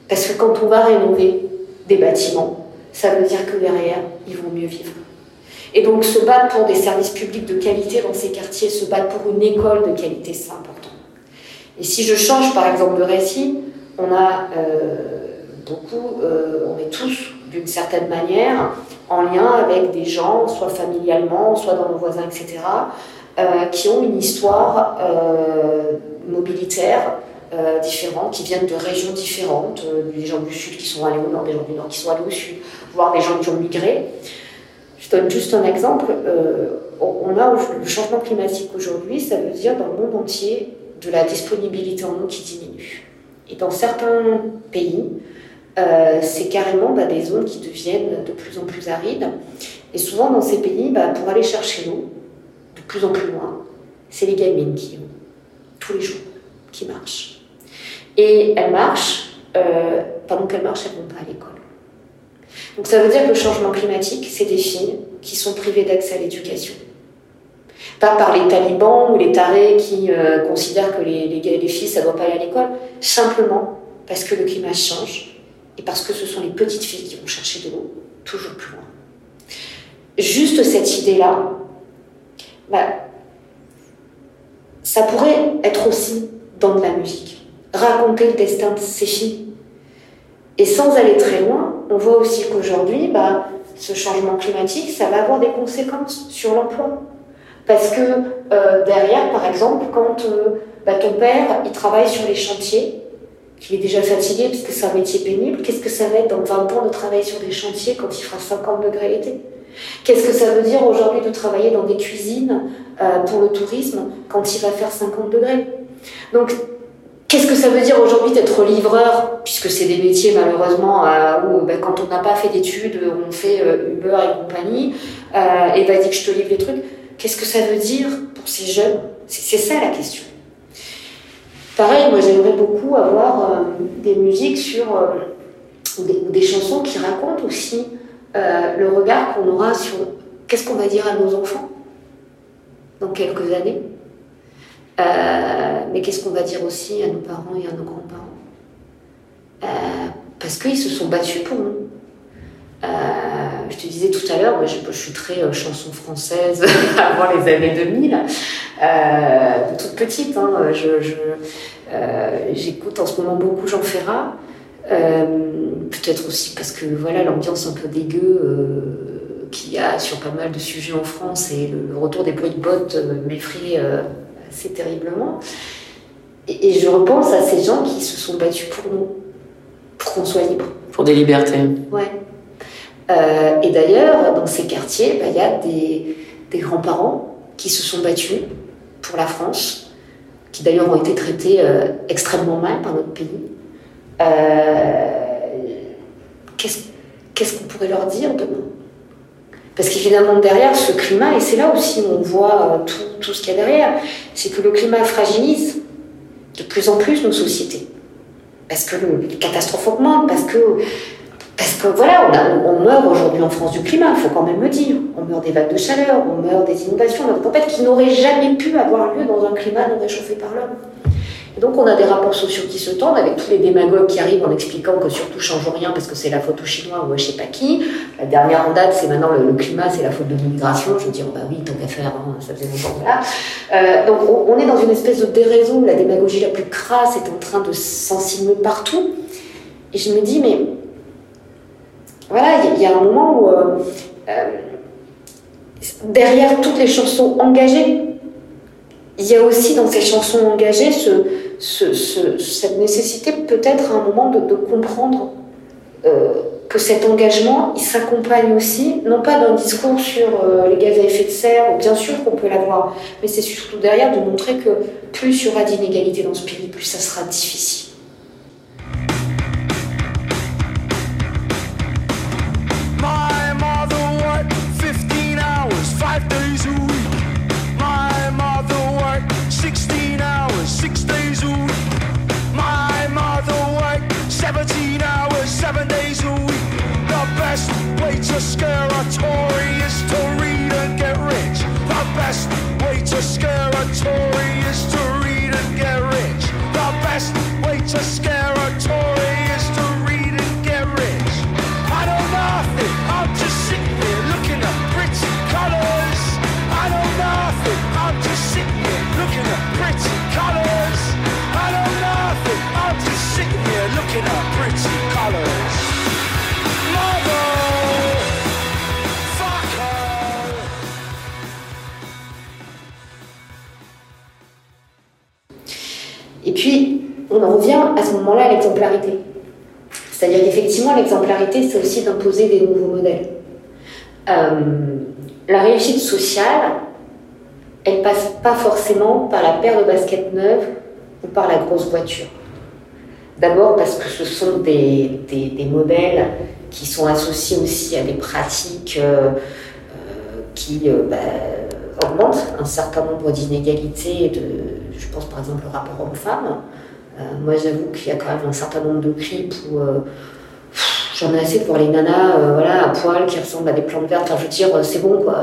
Parce que quand on va rénover des bâtiments, ça veut dire que derrière, ils vont mieux vivre. Et donc se battre pour des services publics de qualité dans ces quartiers, se battre pour une école de qualité, c'est important. Et si je change par exemple de récit, on a euh, beaucoup, euh, on est tous d'une certaine manière en lien avec des gens, soit familialement, soit dans nos voisins, etc., qui ont une histoire euh, mobilitaire euh, différente, qui viennent de régions différentes, des gens du sud qui sont allés au nord, des gens du nord qui sont allés au sud, voire des gens qui ont migré. Je donne juste un exemple. on a le changement climatique aujourd'hui, ça veut dire dans le monde entier de la disponibilité en eau qui diminue. Et dans certains pays, c'est carrément bah, des zones qui deviennent de plus en plus arides. Et souvent dans ces pays, bah, pour aller chercher l'eau, plus en plus loin, c'est les gamines qui ont, tous les jours, qui marchent. Et elles marchent, euh, pendant qu'elles marchent, elles ne vont pas à l'école. Donc ça veut dire que le changement climatique, c'est des filles qui sont privées d'accès à l'éducation. Pas par les talibans ou les tarés qui euh, considèrent que les, les, filles, ça ne doit pas aller à l'école, simplement parce que le climat change et parce que ce sont les petites filles qui vont chercher de l'eau toujours plus loin. Juste cette idée-là, bah, ça pourrait être aussi dans de la musique. Raconter le destin de ces filles. Et sans aller très loin, on voit aussi qu'aujourd'hui, bah, ce changement climatique, ça va avoir des conséquences sur l'emploi. Parce que euh, derrière, par exemple, quand euh, bah, ton père, il travaille sur les chantiers, qu'il est déjà fatigué parce que c'est un métier pénible, qu'est-ce que ça va être dans 20 ans de travailler sur des chantiers quand il fera 50 degrés l'été? Qu'est-ce que ça veut dire aujourd'hui de travailler dans des cuisines euh, pour le tourisme quand il va faire 50 degrés? Donc, qu'est-ce que ça veut dire aujourd'hui d'être livreur, puisque c'est des métiers malheureusement euh, où ben, quand on n'a pas fait d'études, on fait euh, Uber et compagnie, et vas-y que je te livre les trucs. Qu'est-ce que ça veut dire pour ces jeunes? C'est ça la question. Pareil, moi j'aimerais beaucoup avoir des musiques sur, ou des, chansons qui racontent aussi euh, le regard qu'on aura sur qu'est-ce qu'on va dire à nos enfants dans quelques années, euh, mais qu'est-ce qu'on va dire aussi à nos parents et à nos grands-parents. Euh, parce qu'ils se sont battus pour nous. je te disais tout à l'heure, moi, je, suis très chanson française [LAUGHS] avant les années 2000, toute petite. Hein, j'écoute en ce moment beaucoup Jean Ferrat. Peut-être aussi parce que voilà l'ambiance un peu dégueu qu'il y a sur pas mal de sujets en France et le, retour des bruits de bottes m'effraie assez terriblement. Et, je repense à ces gens qui se sont battus pour nous, pour qu'on soit libre. Pour des libertés. Ouais. Euh, et d'ailleurs, dans ces quartiers, bah, il y a des, des grands-parents qui se sont battus pour la France, qui d'ailleurs ont été traités euh, extrêmement mal par notre pays. Euh, qu'est-ce qu'on pourrait leur dire demain? Parce qu'évidemment, derrière ce climat, et c'est là aussi où on voit tout, tout ce qu'il y a derrière, c'est que le climat fragilise de plus en plus nos sociétés. Parce que les catastrophes augmentent, parce que, parce que voilà, on, meurt aujourd'hui en France du climat, il faut quand même le dire. On meurt des vagues de chaleur, on meurt des inondations, des tempêtes qui n'auraient jamais pu avoir lieu dans un climat non réchauffé par l'homme donc on a des rapports sociaux qui se tendent avec tous les démagogues qui arrivent en expliquant que surtout change rien parce que c'est la faute aux Chinois ou à je sais pas qui. La dernière en date, c'est maintenant le, climat, c'est la faute de l'immigration. Je veux dire, bah oui, tant qu'à faire, hein, ça faisait longtemps. Voilà. Euh, donc on, est dans une espèce de déraison où la démagogie la plus crasse est en train de s'ensigner partout. Et je me dis, mais voilà, il y, a un moment où euh, euh, derrière toutes les chansons engagées, il y a aussi dans ces chansons engagées ce, cette nécessité peut-être à un moment de, comprendre euh, que cet engagement, il s'accompagne aussi, non pas d'un discours sur euh, les gaz à effet de serre, bien sûr qu'on peut l'avoir, mais c'est surtout derrière de montrer que plus il y aura d'inégalités dans ce pays, plus ça sera difficile. Scare a torn on en revient à ce moment-là à l'exemplarité. C'est-à-dire qu'effectivement, l'exemplarité, c'est aussi d'imposer des nouveaux modèles. Euh, la réussite sociale, elle passe pas forcément par la paire de baskets neuves ou par la grosse voiture. D'abord parce que ce sont des, modèles qui sont associés aussi à des pratiques euh, euh, qui bah, augmentent un certain nombre d'inégalités je pense par exemple au rapport homme-femme. Euh, moi, j'avoue qu'il y a quand même un certain nombre de clips où euh, j'en ai assez pour les nanas euh, voilà, à poil qui ressemblent à des plantes vertes. Enfin, je veux dire, c'est bon quoi.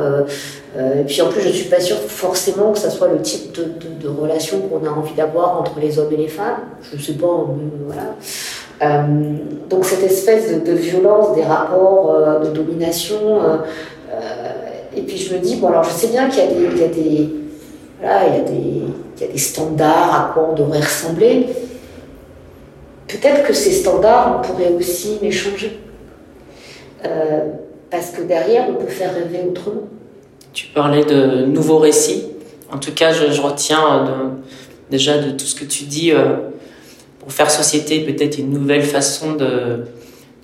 et puis en plus, je suis pas sûre forcément que ça soit le type de, de, relation qu'on a envie d'avoir entre les hommes et les femmes. Je sais pas, voilà. donc cette espèce de, de, violence des rapports de domination. et puis je me dis, bon alors je sais bien qu'il y a des standards à quoi on devrait ressembler. Peut-être que ces standards, on pourrait aussi les changer. Euh, parce que derrière, on peut faire rêver autrement. Tu parlais de nouveaux récits. En tout cas, je, retiens euh, déjà de tout ce que tu dis. Euh, pour faire société, peut-être une nouvelle façon de,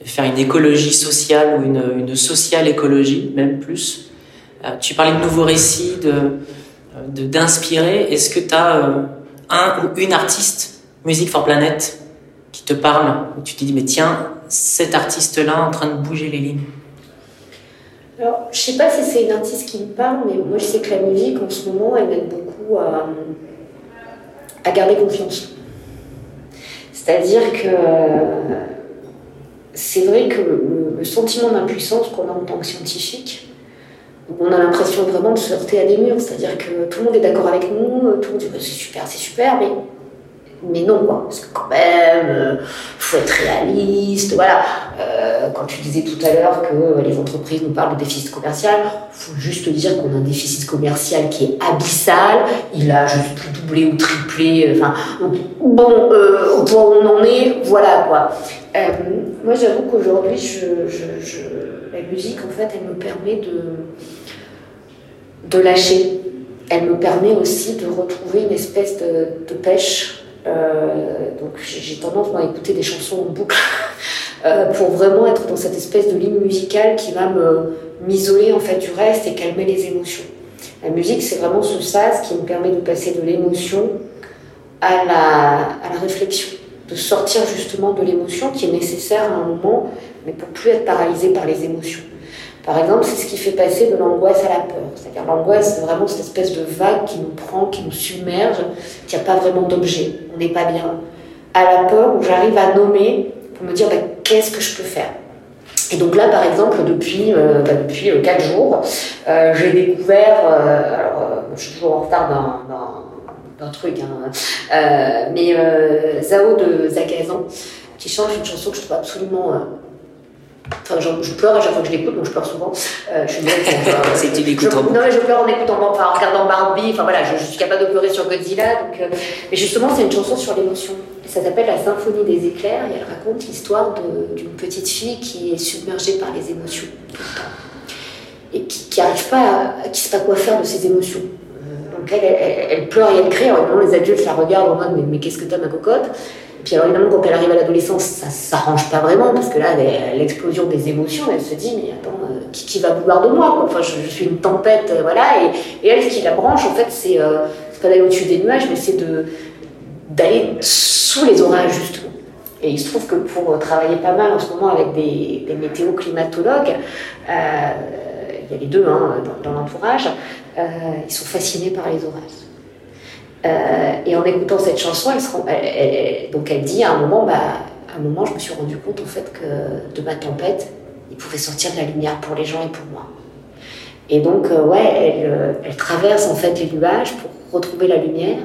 faire une écologie sociale ou une, sociale écologie, même plus. tu parlais de nouveaux récits, de, d'inspirer Est-ce que tu as un ou une artiste, Music for Planet, qui te parle, où tu te dis, mais tiens, cet artiste-là en train de bouger les lignes Alors, je sais pas si c'est une artiste qui me parle, mais moi je sais que la musique en ce moment, elle m'aide beaucoup à, à garder confiance. C'est-à-dire que c'est vrai que le sentiment d'impuissance qu'on a en tant que scientifique, on a l'impression vraiment de se heurter à des murs, c'est-à-dire que tout le monde est d'accord avec nous, tout le monde dit bah, c'est super, c'est super, mais, mais non. Parce que quand même, euh, faut être réaliste, voilà. Euh, quand tu disais tout à l'heure que les entreprises nous parlent de déficit commercial, faut juste dire qu'on a un déficit commercial qui est abyssal. Il a juste doublé ou triplé. Enfin, bon, au point où on en est, voilà quoi. moi, j'avoue qu'aujourd'hui, la musique, en fait, elle me permet de, de lâcher. Elle me permet aussi de retrouver une espèce de, pêche euh, donc j'ai tendance à écouter des chansons en boucle [LAUGHS] euh, pour vraiment être dans cette espèce de ligne musicale qui va m'isoler en fait du reste et calmer les émotions. La musique, c'est vraiment ce sas qui me permet de passer de l'émotion à la, à la réflexion, de sortir justement de l'émotion qui est nécessaire à un moment, mais pour plus être paralysé par les émotions. Par exemple, c'est ce qui fait passer de l'angoisse à la peur. C'est-à-dire l'angoisse, c'est vraiment cette espèce de vague qui nous prend, qui nous submerge, qui n'a pas vraiment d'objet. On n'est pas bien. À la peur, où j'arrive à nommer pour me dire bah, qu'est-ce que je peux faire? Et donc là, par exemple, depuis, euh, bah, depuis 4 euh, jours, euh, j'ai découvert, alors je suis toujours en retard d'un truc, hein, mais Zao de Zakazan, qui chante une chanson que je trouve absolument Enfin, je, pleure à chaque fois que je l'écoute, donc je pleure souvent. Euh, je suis [LAUGHS] C'est tu l'écoutes Non, mais je pleure en écoutant, en regardant Barbie. Enfin voilà, je, suis capable de pleurer sur Godzilla. Donc, euh, mais justement, c'est une chanson sur l'émotion. Ça s'appelle La Symphonie des éclairs et elle raconte l'histoire d'une petite fille qui est submergée par les émotions tout le temps et qui n'arrive pas, à, qui sait pas quoi faire de ses émotions. Euh, donc elle, elle, pleure et elle crie. Alors les adultes la regardent en mode mais, mais qu'est-ce que t'as ma cocotte? Puis alors évidemment, quand elle arrive à l'adolescence, ça ne s'arrange pas vraiment, parce que là, l'explosion des émotions, elle se dit, mais attends, euh, qui, va vouloir de moi Enfin, je, suis une tempête, euh, voilà. Et, elle, ce qui la branche, en fait, c'est euh, pas d'aller au-dessus des nuages, mais c'est d'aller sous les orages, justement. Et il se trouve que pour travailler pas mal en ce moment avec des, des météo-climatologues, il y a les deux hein, dans l'entourage, ils sont fascinés par les orages. Euh, et en écoutant cette chanson, elle, donc elle dit à un moment, bah, à un moment, je me suis rendu compte en fait que de ma tempête, il pouvait sortir de la lumière pour les gens et pour moi. Et donc, euh, ouais, elle, euh, elle, traverse en fait les nuages pour retrouver la lumière.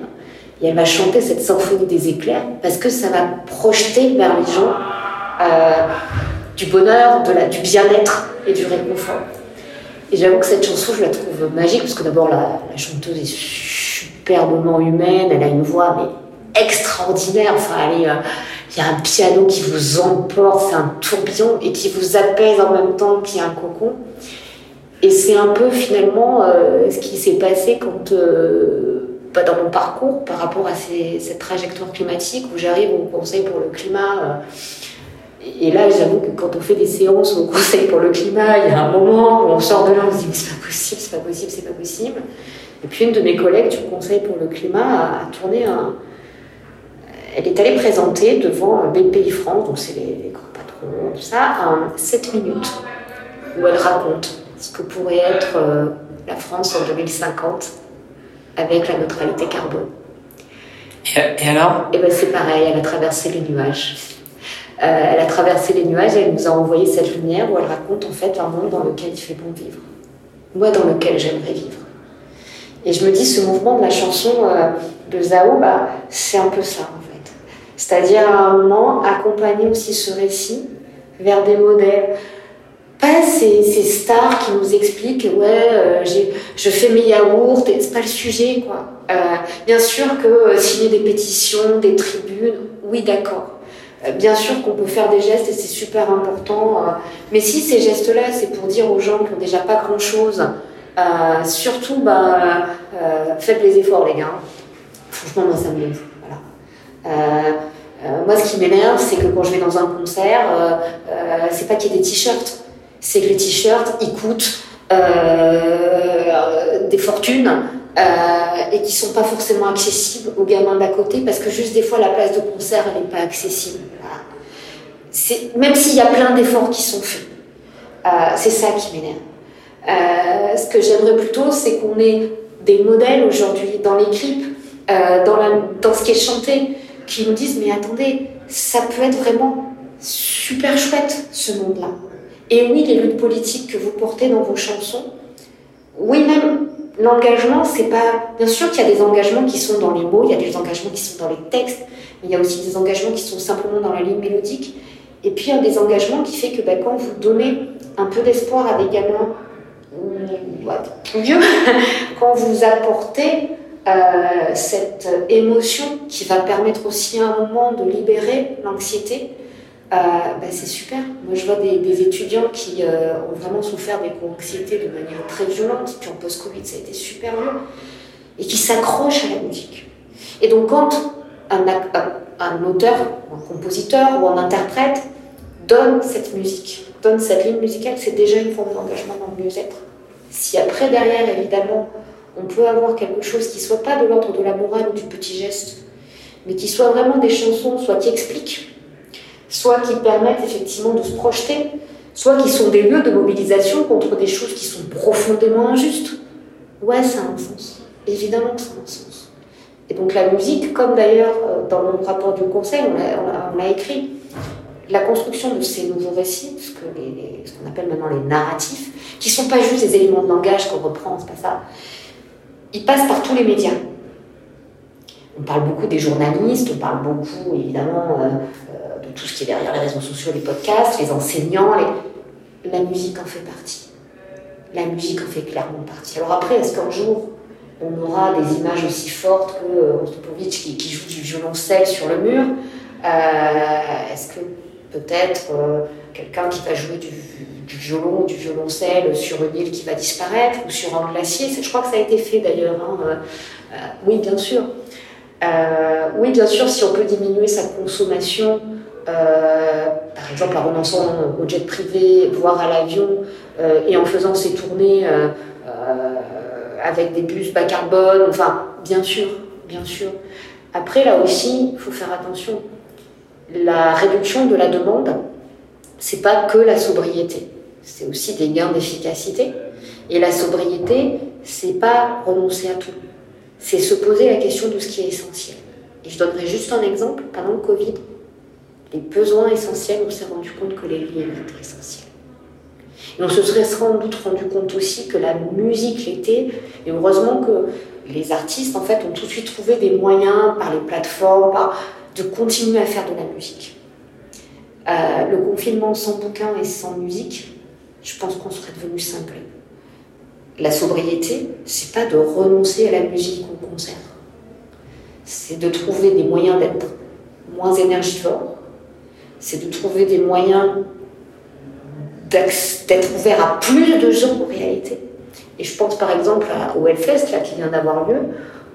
Et elle va chanter cette symphonie des éclairs parce que ça va projeter vers les gens du bonheur, du bien-être et du réconfort. Et j'avoue que cette chanson, je la trouve magique parce que d'abord, la, chanteuse est superbement humaine, elle a une voix mais extraordinaire. Enfin, euh, il y a un piano qui vous emporte, c'est un tourbillon et qui vous apaise en même temps qu'il y a un cocon. Et c'est un peu finalement euh, ce qui s'est passé quand, euh, bah, dans mon parcours par rapport à cette trajectoire climatique où j'arrive au Conseil pour le climat. Et là, j'avoue que quand on fait des séances au Conseil pour le climat, il y a un moment où on sort de là, on se dit c'est pas possible, c'est pas possible, c'est pas possible. Et puis une de mes collègues du Conseil pour le climat a, tourné un. Elle est allée présenter devant BPI France, donc c'est les, grands patrons, tout ça, un 7 minutes où elle raconte ce que pourrait être euh, la France en 2050 avec la neutralité carbone. Et, alors? Et ben c'est pareil, elle a traversé les nuages. Euh, elle a traversé les nuages et elle nous a envoyé cette lumière où elle raconte en fait un monde dans lequel il fait bon vivre. Moi, dans lequel j'aimerais vivre. Et je me dis, ce mouvement de la chanson euh, de Zao, bah, c'est un peu ça en fait. C'est-à-dire à un moment, accompagner aussi ce récit vers des modèles. Pas ces, stars qui nous expliquent, ouais, euh, je fais mes yaourts, c'est pas le sujet quoi. Bien sûr que signer des pétitions, des tribunes, oui d'accord. Bien sûr qu'on peut faire des gestes et c'est super important. mais si ces gestes-là, c'est pour dire aux gens qui n'ont déjà pas grand-chose, euh, surtout, bah, euh, faites les efforts, les gars. Franchement, moi, ça me voilà. Euh, moi, ce qui m'énerve, c'est que quand je vais dans un concert, c'est pas qu'il y ait des t-shirts, c'est que les t-shirts, ils coûtent des fortunes et qui sont pas forcément accessibles aux gamins d'à côté parce que juste des fois, la place de concert, elle n'est pas accessible. Même s'il y a plein d'efforts qui sont faits. c'est ça qui m'énerve. Euh, ce que j'aimerais plutôt, c'est qu'on ait des modèles aujourd'hui dans les clips, euh, dans, la, dans ce qui est chanté, qui nous disent mais attendez, ça peut être vraiment super chouette ce monde-là. Et oui, les luttes politiques que vous portez dans vos chansons, oui même l'engagement, c'est pas. Bien sûr qu'il y a des engagements qui sont dans les mots, il y a des engagements qui sont dans les textes, mais il y a aussi des engagements qui sont simplement dans la ligne mélodique. Et puis un désengagement qui fait que bah, quand vous donnez un peu d'espoir à des gamins ou [LAUGHS] quand vous apportez euh, cette émotion qui va permettre aussi à un moment de libérer l'anxiété, bah, c'est super. Moi, je vois des, étudiants qui euh, ont vraiment souffert des anxiétés de manière très violente, puis en post-Covid, ça a été super dur, et qui s'accrochent à la musique. Et donc, quand un, auteur, un compositeur ou un interprète donne cette musique, donne cette ligne musicale, c'est déjà une forme d'engagement dans le mieux-être. Si après, derrière, évidemment, on peut avoir quelque chose qui soit pas de l'ordre de la morale ou du petit geste, mais qui soit vraiment des chansons, soit qui expliquent, soit qui permettent effectivement de se projeter, soit qui sont des lieux de mobilisation contre des choses qui sont profondément injustes. Ouais, ça a un sens. Évidemment que ça a un sens. Et donc la musique, comme d'ailleurs euh, dans mon rapport du conseil, on l'a écrit, la construction de ces nouveaux récits, ce qu'on appelle maintenant les narratifs, qui ne sont pas juste des éléments de langage qu'on reprend, c'est pas ça, ils passent par tous les médias. On parle beaucoup des journalistes, on parle beaucoup évidemment euh, tout ce qui est derrière les réseaux sociaux, les podcasts, les enseignants, la musique en fait partie. La musique en fait clairement partie. Alors après, est-ce qu'un jour on aura des images aussi fortes que euh, qui, qui, joue du violoncelle sur le mur euh, Est-ce que peut-être euh, quelqu'un qui va jouer du, violon du violoncelle sur une île qui va disparaître ou sur un glacier. Je crois que ça a été fait d'ailleurs. Hein, oui, bien sûr. oui, bien sûr, si on peut diminuer sa consommation, par exemple en renonçant au jet privé, voire à l'avion, et en faisant ses tournées avec des bus bas carbone, enfin, bien sûr, bien sûr. Après, là aussi, il faut faire attention la réduction de la demande, c'est pas que la sobriété, c'est aussi des gains d'efficacité. Et la sobriété, c'est pas renoncer à tout, c'est se poser la question de ce qui est essentiel. Et je donnerai juste un exemple. Pendant le Covid, les besoins essentiels, on s'est rendu compte que les liens étaient essentiels. On se serait sans doute rendu compte aussi que la musique l'était. Et heureusement que les artistes, en fait, ont tout de suite trouvé des moyens par les plateformes, de continuer à faire de la musique. Euh, le confinement sans bouquin et sans musique, je pense qu'on serait devenu cinglé. La sobriété, c'est pas de renoncer à la musique ou au concert. C'est de trouver des moyens d'être moins énergivore. C'est de trouver des moyens d'être ouvert à plus de gens en réalité. Et je pense par exemple au Hellfest là, qui vient d'avoir lieu,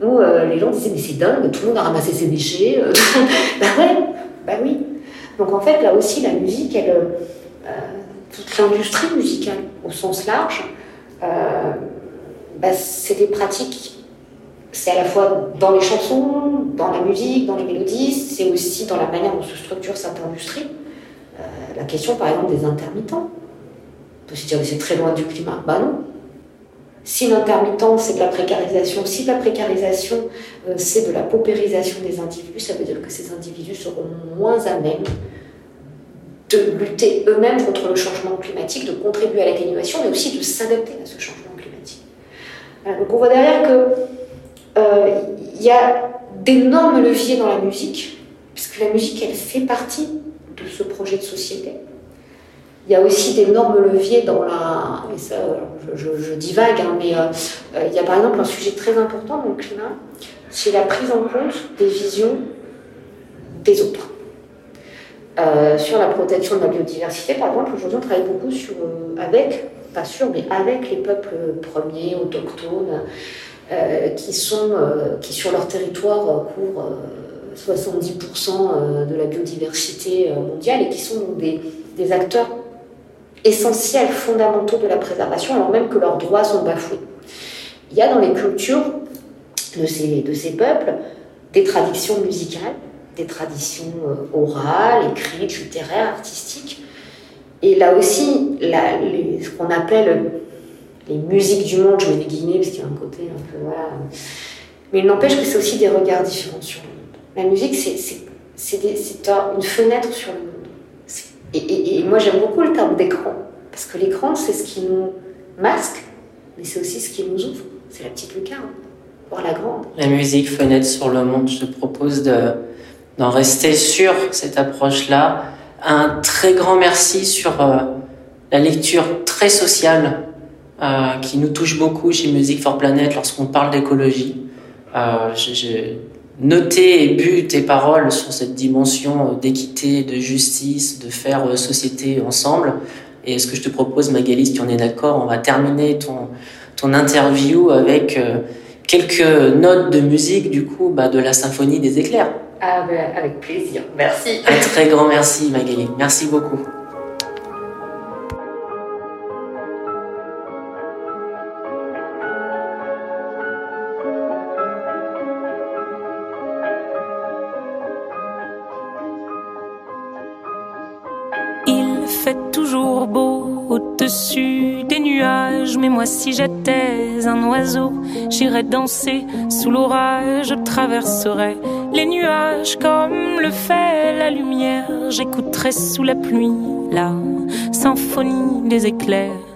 où euh, les gens disaient mais c'est dingue, tout le monde a ramassé ses déchets. [LAUGHS] Bah ouais, bah oui. Donc en fait là aussi la musique, elle, euh, toute l'industrie musicale au sens large, bah, c'est des pratiques. C'est à la fois dans les chansons, dans la musique, dans les mélodies, c'est aussi dans la manière dont se structure cette industrie. la question par exemple des intermittents. On peut se dire mais c'est très loin du climat. Bah non, si l'intermittence, c'est de la précarisation, si la précarisation, euh, c'est de la paupérisation des individus, ça veut dire que ces individus seront moins à même de lutter eux-mêmes contre le changement climatique, de contribuer à l'atténuation, mais aussi de s'adapter à ce changement climatique. donc on voit derrière qu'il euh, y a d'énormes leviers dans la musique, puisque la musique, elle fait partie de ce projet de société. Il y a aussi d'énormes leviers dans la. Et ça, je, divague, hein, mais euh, euh, il y a par exemple un sujet très important dans le climat, c'est la prise en compte des visions des autres. Sur la protection de la biodiversité, par exemple, aujourd'hui on travaille beaucoup avec, pas sûr, mais avec les peuples premiers, autochtones, qui, sont, qui sur leur territoire couvrent 70% de la biodiversité mondiale et qui sont des, des acteurs essentiels, fondamentaux de la préservation, alors même que leurs droits sont bafoués. Il y a dans les cultures de ces, de ces peuples des traditions musicales, des traditions euh, orales, écrites, littéraires, artistiques. Et là aussi, la, ce qu'on appelle les musiques du monde, je mets des guillemets parce qu'il y a un côté un peu. Voilà. Mais il n'empêche que c'est aussi des regards différents sur le monde. La musique, c'est une fenêtre sur le monde. Et, moi, j'aime beaucoup le terme d'écran, parce que l'écran, c'est ce qui nous masque, mais c'est aussi ce qui nous ouvre. C'est la petite lucarne, voire la grande. La musique fenêtre sur le monde, je te propose de, d'en rester sur cette approche-là, Un très grand merci sur la lecture très sociale qui nous touche beaucoup chez Music for Planet lorsqu'on parle d'écologie. J'ai noté et bu tes paroles sur cette dimension d'équité, de justice, de faire société ensemble. Et ce que je te propose, Magali, si on est d'accord, on va terminer ton, ton interview avec euh, quelques notes de musique, du coup, bah, de la symphonie des éclairs. Ah, bah, avec plaisir. Merci. Un très grand merci, Magali. Merci beaucoup. Mais moi si j'étais un oiseau, j'irais danser sous l'orage, je traverserais les nuages comme le fait la lumière, j'écouterais sous la pluie la symphonie des éclairs